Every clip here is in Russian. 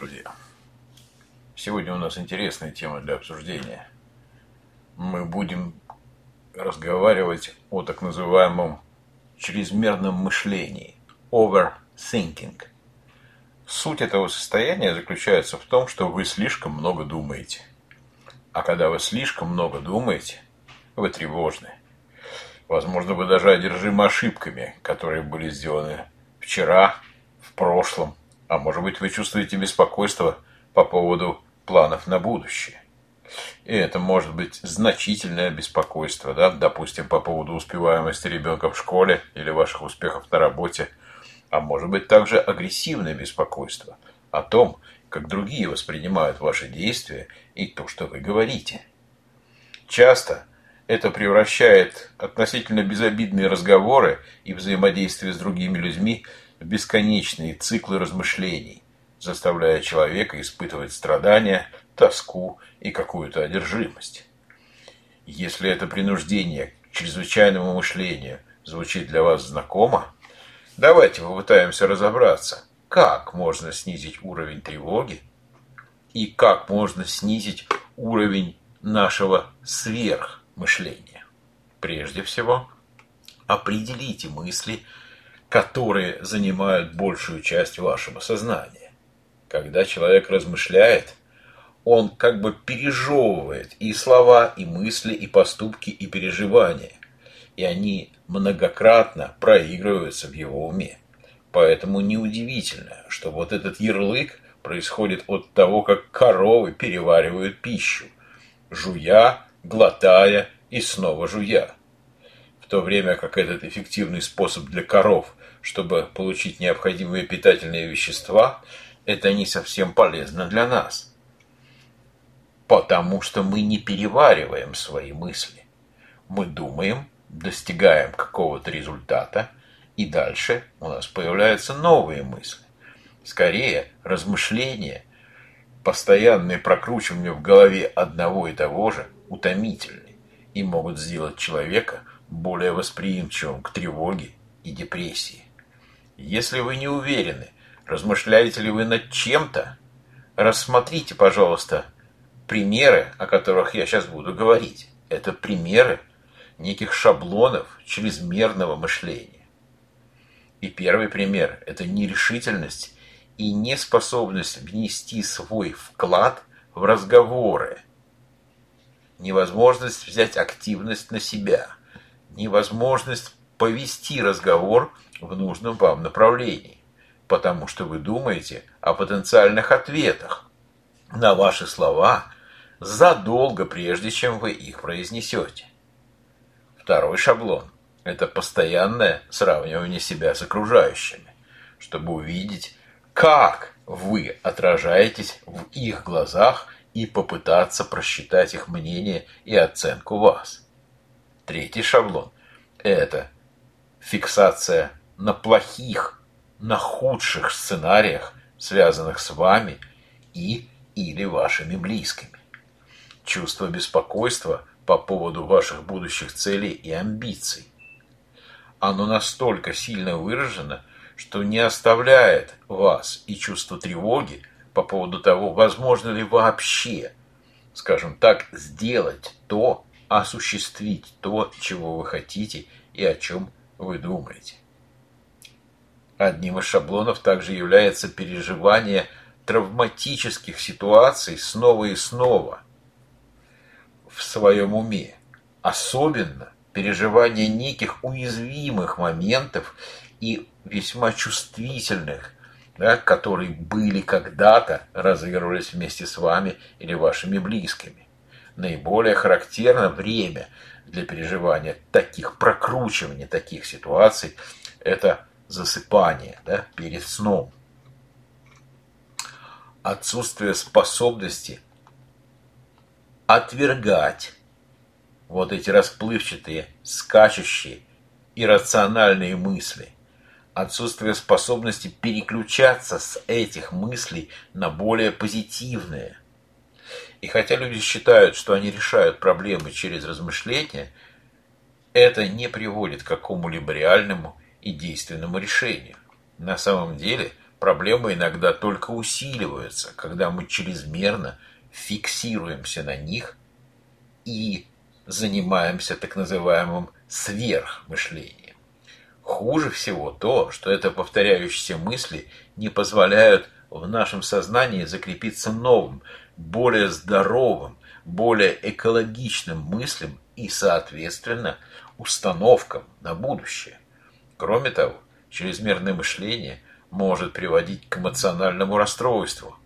друзья! Сегодня у нас интересная тема для обсуждения. Мы будем разговаривать о так называемом чрезмерном мышлении, overthinking. Суть этого состояния заключается в том, что вы слишком много думаете. А когда вы слишком много думаете, вы тревожны. Возможно, вы даже одержимы ошибками, которые были сделаны вчера, в прошлом, а может быть, вы чувствуете беспокойство по поводу планов на будущее. И это может быть значительное беспокойство, да, допустим, по поводу успеваемости ребенка в школе или ваших успехов на работе, а может быть также агрессивное беспокойство о том, как другие воспринимают ваши действия и то, что вы говорите. Часто это превращает относительно безобидные разговоры и взаимодействие с другими людьми бесконечные циклы размышлений, заставляя человека испытывать страдания, тоску и какую-то одержимость. Если это принуждение к чрезвычайному мышлению звучит для вас знакомо, давайте попытаемся разобраться, как можно снизить уровень тревоги и как можно снизить уровень нашего сверхмышления. Прежде всего, определите мысли, которые занимают большую часть вашего сознания. Когда человек размышляет, он как бы пережевывает и слова, и мысли, и поступки, и переживания. И они многократно проигрываются в его уме. Поэтому неудивительно, что вот этот ярлык происходит от того, как коровы переваривают пищу, жуя, глотая и снова жуя. В то время как этот эффективный способ для коров чтобы получить необходимые питательные вещества, это не совсем полезно для нас. Потому что мы не перевариваем свои мысли. Мы думаем, достигаем какого-то результата, и дальше у нас появляются новые мысли. Скорее, размышления, постоянные прокручивания в голове одного и того же утомительны и могут сделать человека более восприимчивым к тревоге и депрессии. Если вы не уверены, размышляете ли вы над чем-то, рассмотрите, пожалуйста, примеры, о которых я сейчас буду говорить. Это примеры неких шаблонов чрезмерного мышления. И первый пример – это нерешительность и неспособность внести свой вклад в разговоры. Невозможность взять активность на себя. Невозможность повести разговор в нужном вам направлении, потому что вы думаете о потенциальных ответах на ваши слова задолго прежде, чем вы их произнесете. Второй шаблон – это постоянное сравнивание себя с окружающими, чтобы увидеть, как вы отражаетесь в их глазах и попытаться просчитать их мнение и оценку вас. Третий шаблон – это фиксация на плохих, на худших сценариях, связанных с вами и или вашими близкими. Чувство беспокойства по поводу ваших будущих целей и амбиций. Оно настолько сильно выражено, что не оставляет вас и чувство тревоги по поводу того, возможно ли вообще, скажем так, сделать то, осуществить то, чего вы хотите и о чем вы думаете. Одним из шаблонов также является переживание травматических ситуаций снова и снова в своем уме. Особенно переживание неких уязвимых моментов и весьма чувствительных, да, которые были когда-то, разыгрывались вместе с вами или вашими близкими. Наиболее характерно время для переживания таких, прокручивания таких ситуаций – это засыпание, да, перед сном. Отсутствие способности отвергать вот эти расплывчатые, скачущие, иррациональные мысли. Отсутствие способности переключаться с этих мыслей на более позитивные. И хотя люди считают, что они решают проблемы через размышления, это не приводит к какому-либо реальному и действенному решению. На самом деле Проблемы иногда только усиливаются, когда мы чрезмерно фиксируемся на них и занимаемся так называемым сверхмышлением. Хуже всего то, что это повторяющиеся мысли не позволяют в нашем сознании закрепиться новым, более здоровым, более экологичным мыслям и, соответственно, установкам на будущее. Кроме того, чрезмерное мышление может приводить к эмоциональному расстройству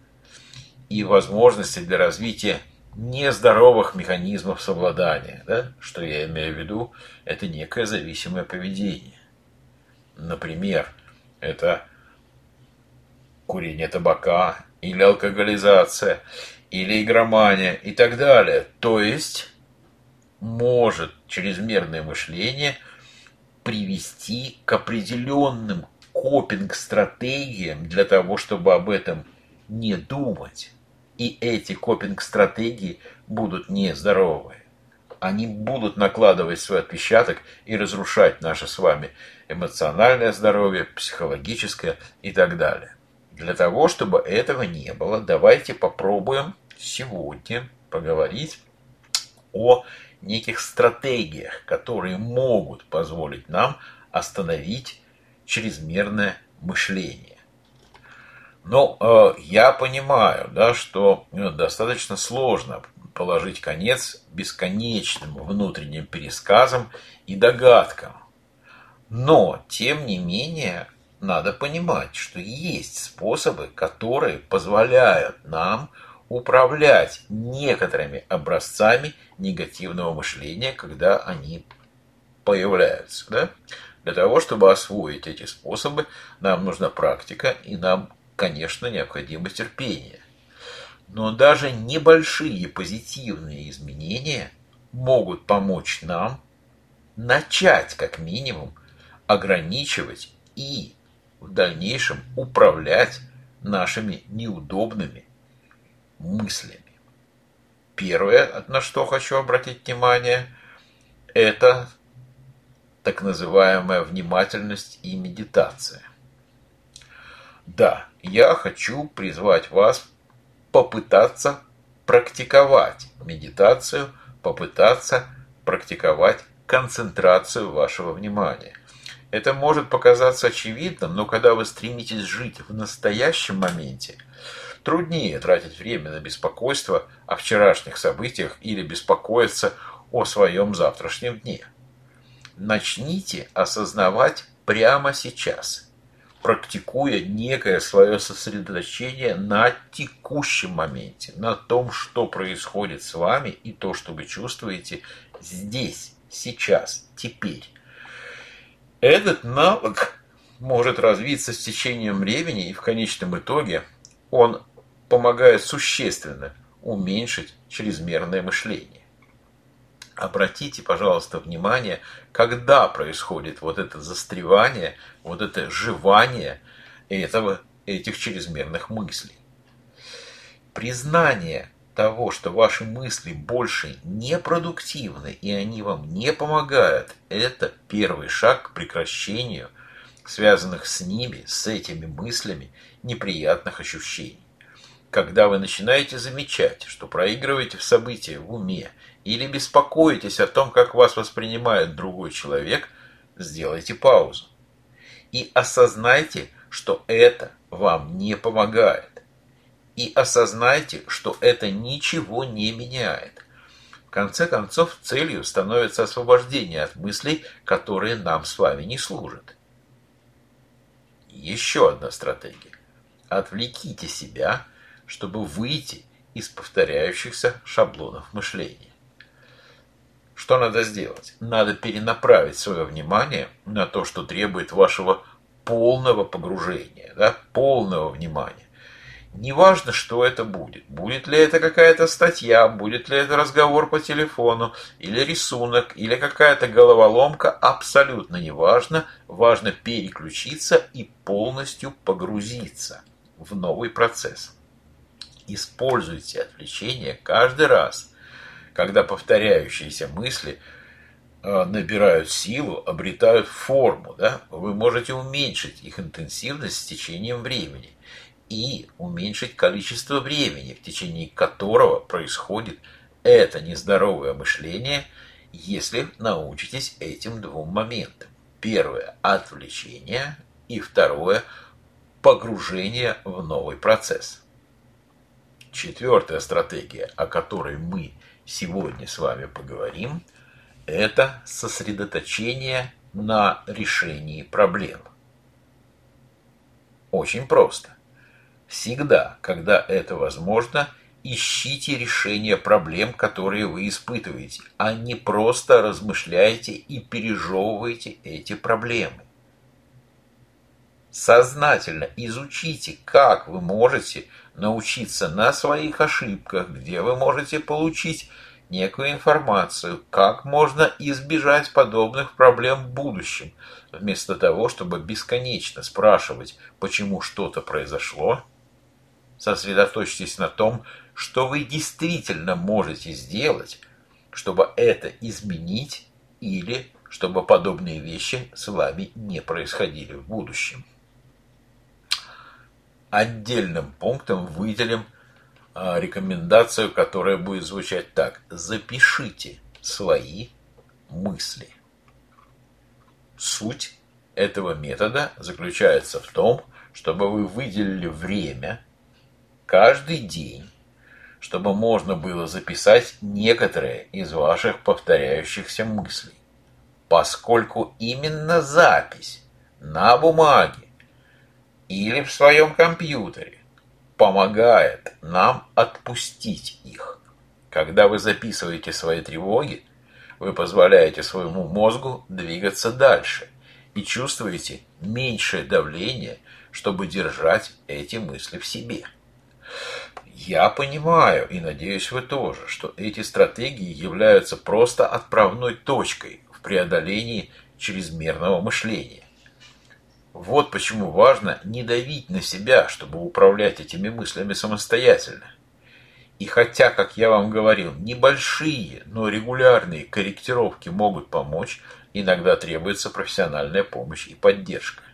и возможности для развития нездоровых механизмов совладания. Да? Что я имею в виду? Это некое зависимое поведение. Например, это курение табака или алкоголизация, или игромания и так далее. То есть может чрезмерное мышление привести к определенным копинг-стратегиям для того, чтобы об этом не думать. И эти копинг-стратегии будут нездоровые. Они будут накладывать свой отпечаток и разрушать наше с вами эмоциональное здоровье, психологическое и так далее. Для того, чтобы этого не было, давайте попробуем сегодня поговорить о неких стратегиях, которые могут позволить нам остановить чрезмерное мышление. Но э, я понимаю, да, что ну, достаточно сложно положить конец бесконечным внутренним пересказам и догадкам. Но, тем не менее, надо понимать, что есть способы, которые позволяют нам управлять некоторыми образцами негативного мышления, когда они появляются. Да? Для того, чтобы освоить эти способы, нам нужна практика и нам, конечно, необходимо терпение. Но даже небольшие позитивные изменения могут помочь нам начать, как минимум, ограничивать и в дальнейшем управлять нашими неудобными мыслями. Первое, на что хочу обратить внимание, это так называемая внимательность и медитация. Да, я хочу призвать вас попытаться практиковать медитацию, попытаться практиковать концентрацию вашего внимания. Это может показаться очевидным, но когда вы стремитесь жить в настоящем моменте, труднее тратить время на беспокойство о вчерашних событиях или беспокоиться о своем завтрашнем дне. Начните осознавать прямо сейчас, практикуя некое свое сосредоточение на текущем моменте, на том, что происходит с вами и то, что вы чувствуете здесь, сейчас, теперь. Этот навык может развиться с течением времени, и в конечном итоге он помогает существенно уменьшить чрезмерное мышление. Обратите, пожалуйста, внимание, когда происходит вот это застревание, вот это жевание этого, этих чрезмерных мыслей. Признание того, что ваши мысли больше не продуктивны и они вам не помогают, это первый шаг к прекращению связанных с ними, с этими мыслями, неприятных ощущений. Когда вы начинаете замечать, что проигрываете в события в уме или беспокоитесь о том, как вас воспринимает другой человек, сделайте паузу. И осознайте, что это вам не помогает и осознайте, что это ничего не меняет. В конце концов, целью становится освобождение от мыслей, которые нам с вами не служат. Еще одна стратегия. Отвлеките себя, чтобы выйти из повторяющихся шаблонов мышления. Что надо сделать? Надо перенаправить свое внимание на то, что требует вашего полного погружения, да, полного внимания. Неважно, что это будет. Будет ли это какая-то статья, будет ли это разговор по телефону, или рисунок, или какая-то головоломка, абсолютно неважно. Важно переключиться и полностью погрузиться в новый процесс. Используйте отвлечение каждый раз, когда повторяющиеся мысли э, набирают силу, обретают форму. Да? Вы можете уменьшить их интенсивность с течением времени и уменьшить количество времени, в течение которого происходит это нездоровое мышление, если научитесь этим двум моментам. Первое – отвлечение, и второе – погружение в новый процесс. Четвертая стратегия, о которой мы сегодня с вами поговорим, это сосредоточение на решении проблем. Очень просто. Всегда, когда это возможно, ищите решение проблем, которые вы испытываете, а не просто размышляйте и пережевывайте эти проблемы. Сознательно изучите, как вы можете научиться на своих ошибках, где вы можете получить некую информацию, как можно избежать подобных проблем в будущем, вместо того, чтобы бесконечно спрашивать, почему что-то произошло. Сосредоточьтесь на том, что вы действительно можете сделать, чтобы это изменить или чтобы подобные вещи с вами не происходили в будущем. Отдельным пунктом выделим а, рекомендацию, которая будет звучать так. Запишите свои мысли. Суть этого метода заключается в том, чтобы вы выделили время каждый день, чтобы можно было записать некоторые из ваших повторяющихся мыслей. Поскольку именно запись на бумаге или в своем компьютере помогает нам отпустить их. Когда вы записываете свои тревоги, вы позволяете своему мозгу двигаться дальше и чувствуете меньшее давление, чтобы держать эти мысли в себе. Я понимаю, и надеюсь вы тоже, что эти стратегии являются просто отправной точкой в преодолении чрезмерного мышления. Вот почему важно не давить на себя, чтобы управлять этими мыслями самостоятельно. И хотя, как я вам говорил, небольшие, но регулярные корректировки могут помочь, иногда требуется профессиональная помощь и поддержка.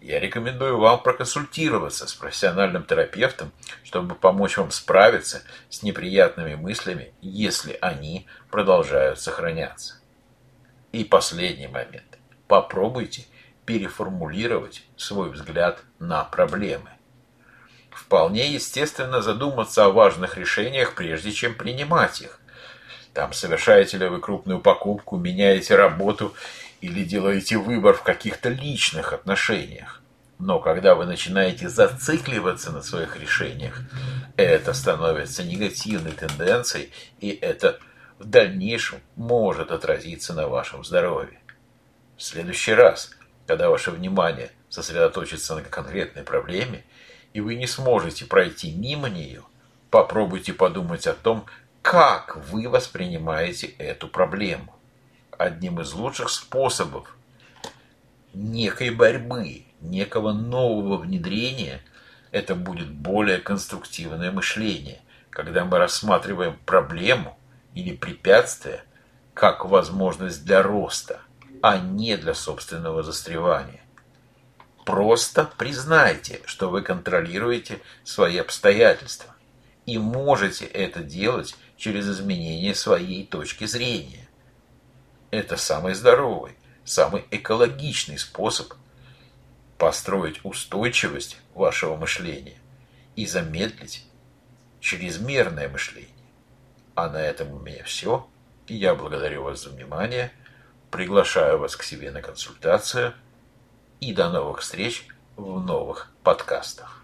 Я рекомендую вам проконсультироваться с профессиональным терапевтом, чтобы помочь вам справиться с неприятными мыслями, если они продолжают сохраняться. И последний момент. Попробуйте переформулировать свой взгляд на проблемы. Вполне естественно задуматься о важных решениях, прежде чем принимать их. Там совершаете ли вы крупную покупку, меняете работу или делаете выбор в каких-то личных отношениях. Но когда вы начинаете зацикливаться на своих решениях, это становится негативной тенденцией, и это в дальнейшем может отразиться на вашем здоровье. В следующий раз – когда ваше внимание сосредоточится на конкретной проблеме, и вы не сможете пройти мимо нее, попробуйте подумать о том, как вы воспринимаете эту проблему. Одним из лучших способов некой борьбы, некого нового внедрения, это будет более конструктивное мышление, когда мы рассматриваем проблему или препятствие как возможность для роста – а не для собственного застревания. Просто признайте, что вы контролируете свои обстоятельства и можете это делать через изменение своей точки зрения. Это самый здоровый, самый экологичный способ построить устойчивость вашего мышления и замедлить чрезмерное мышление. А на этом у меня все. Я благодарю вас за внимание. Приглашаю вас к себе на консультацию и до новых встреч в новых подкастах.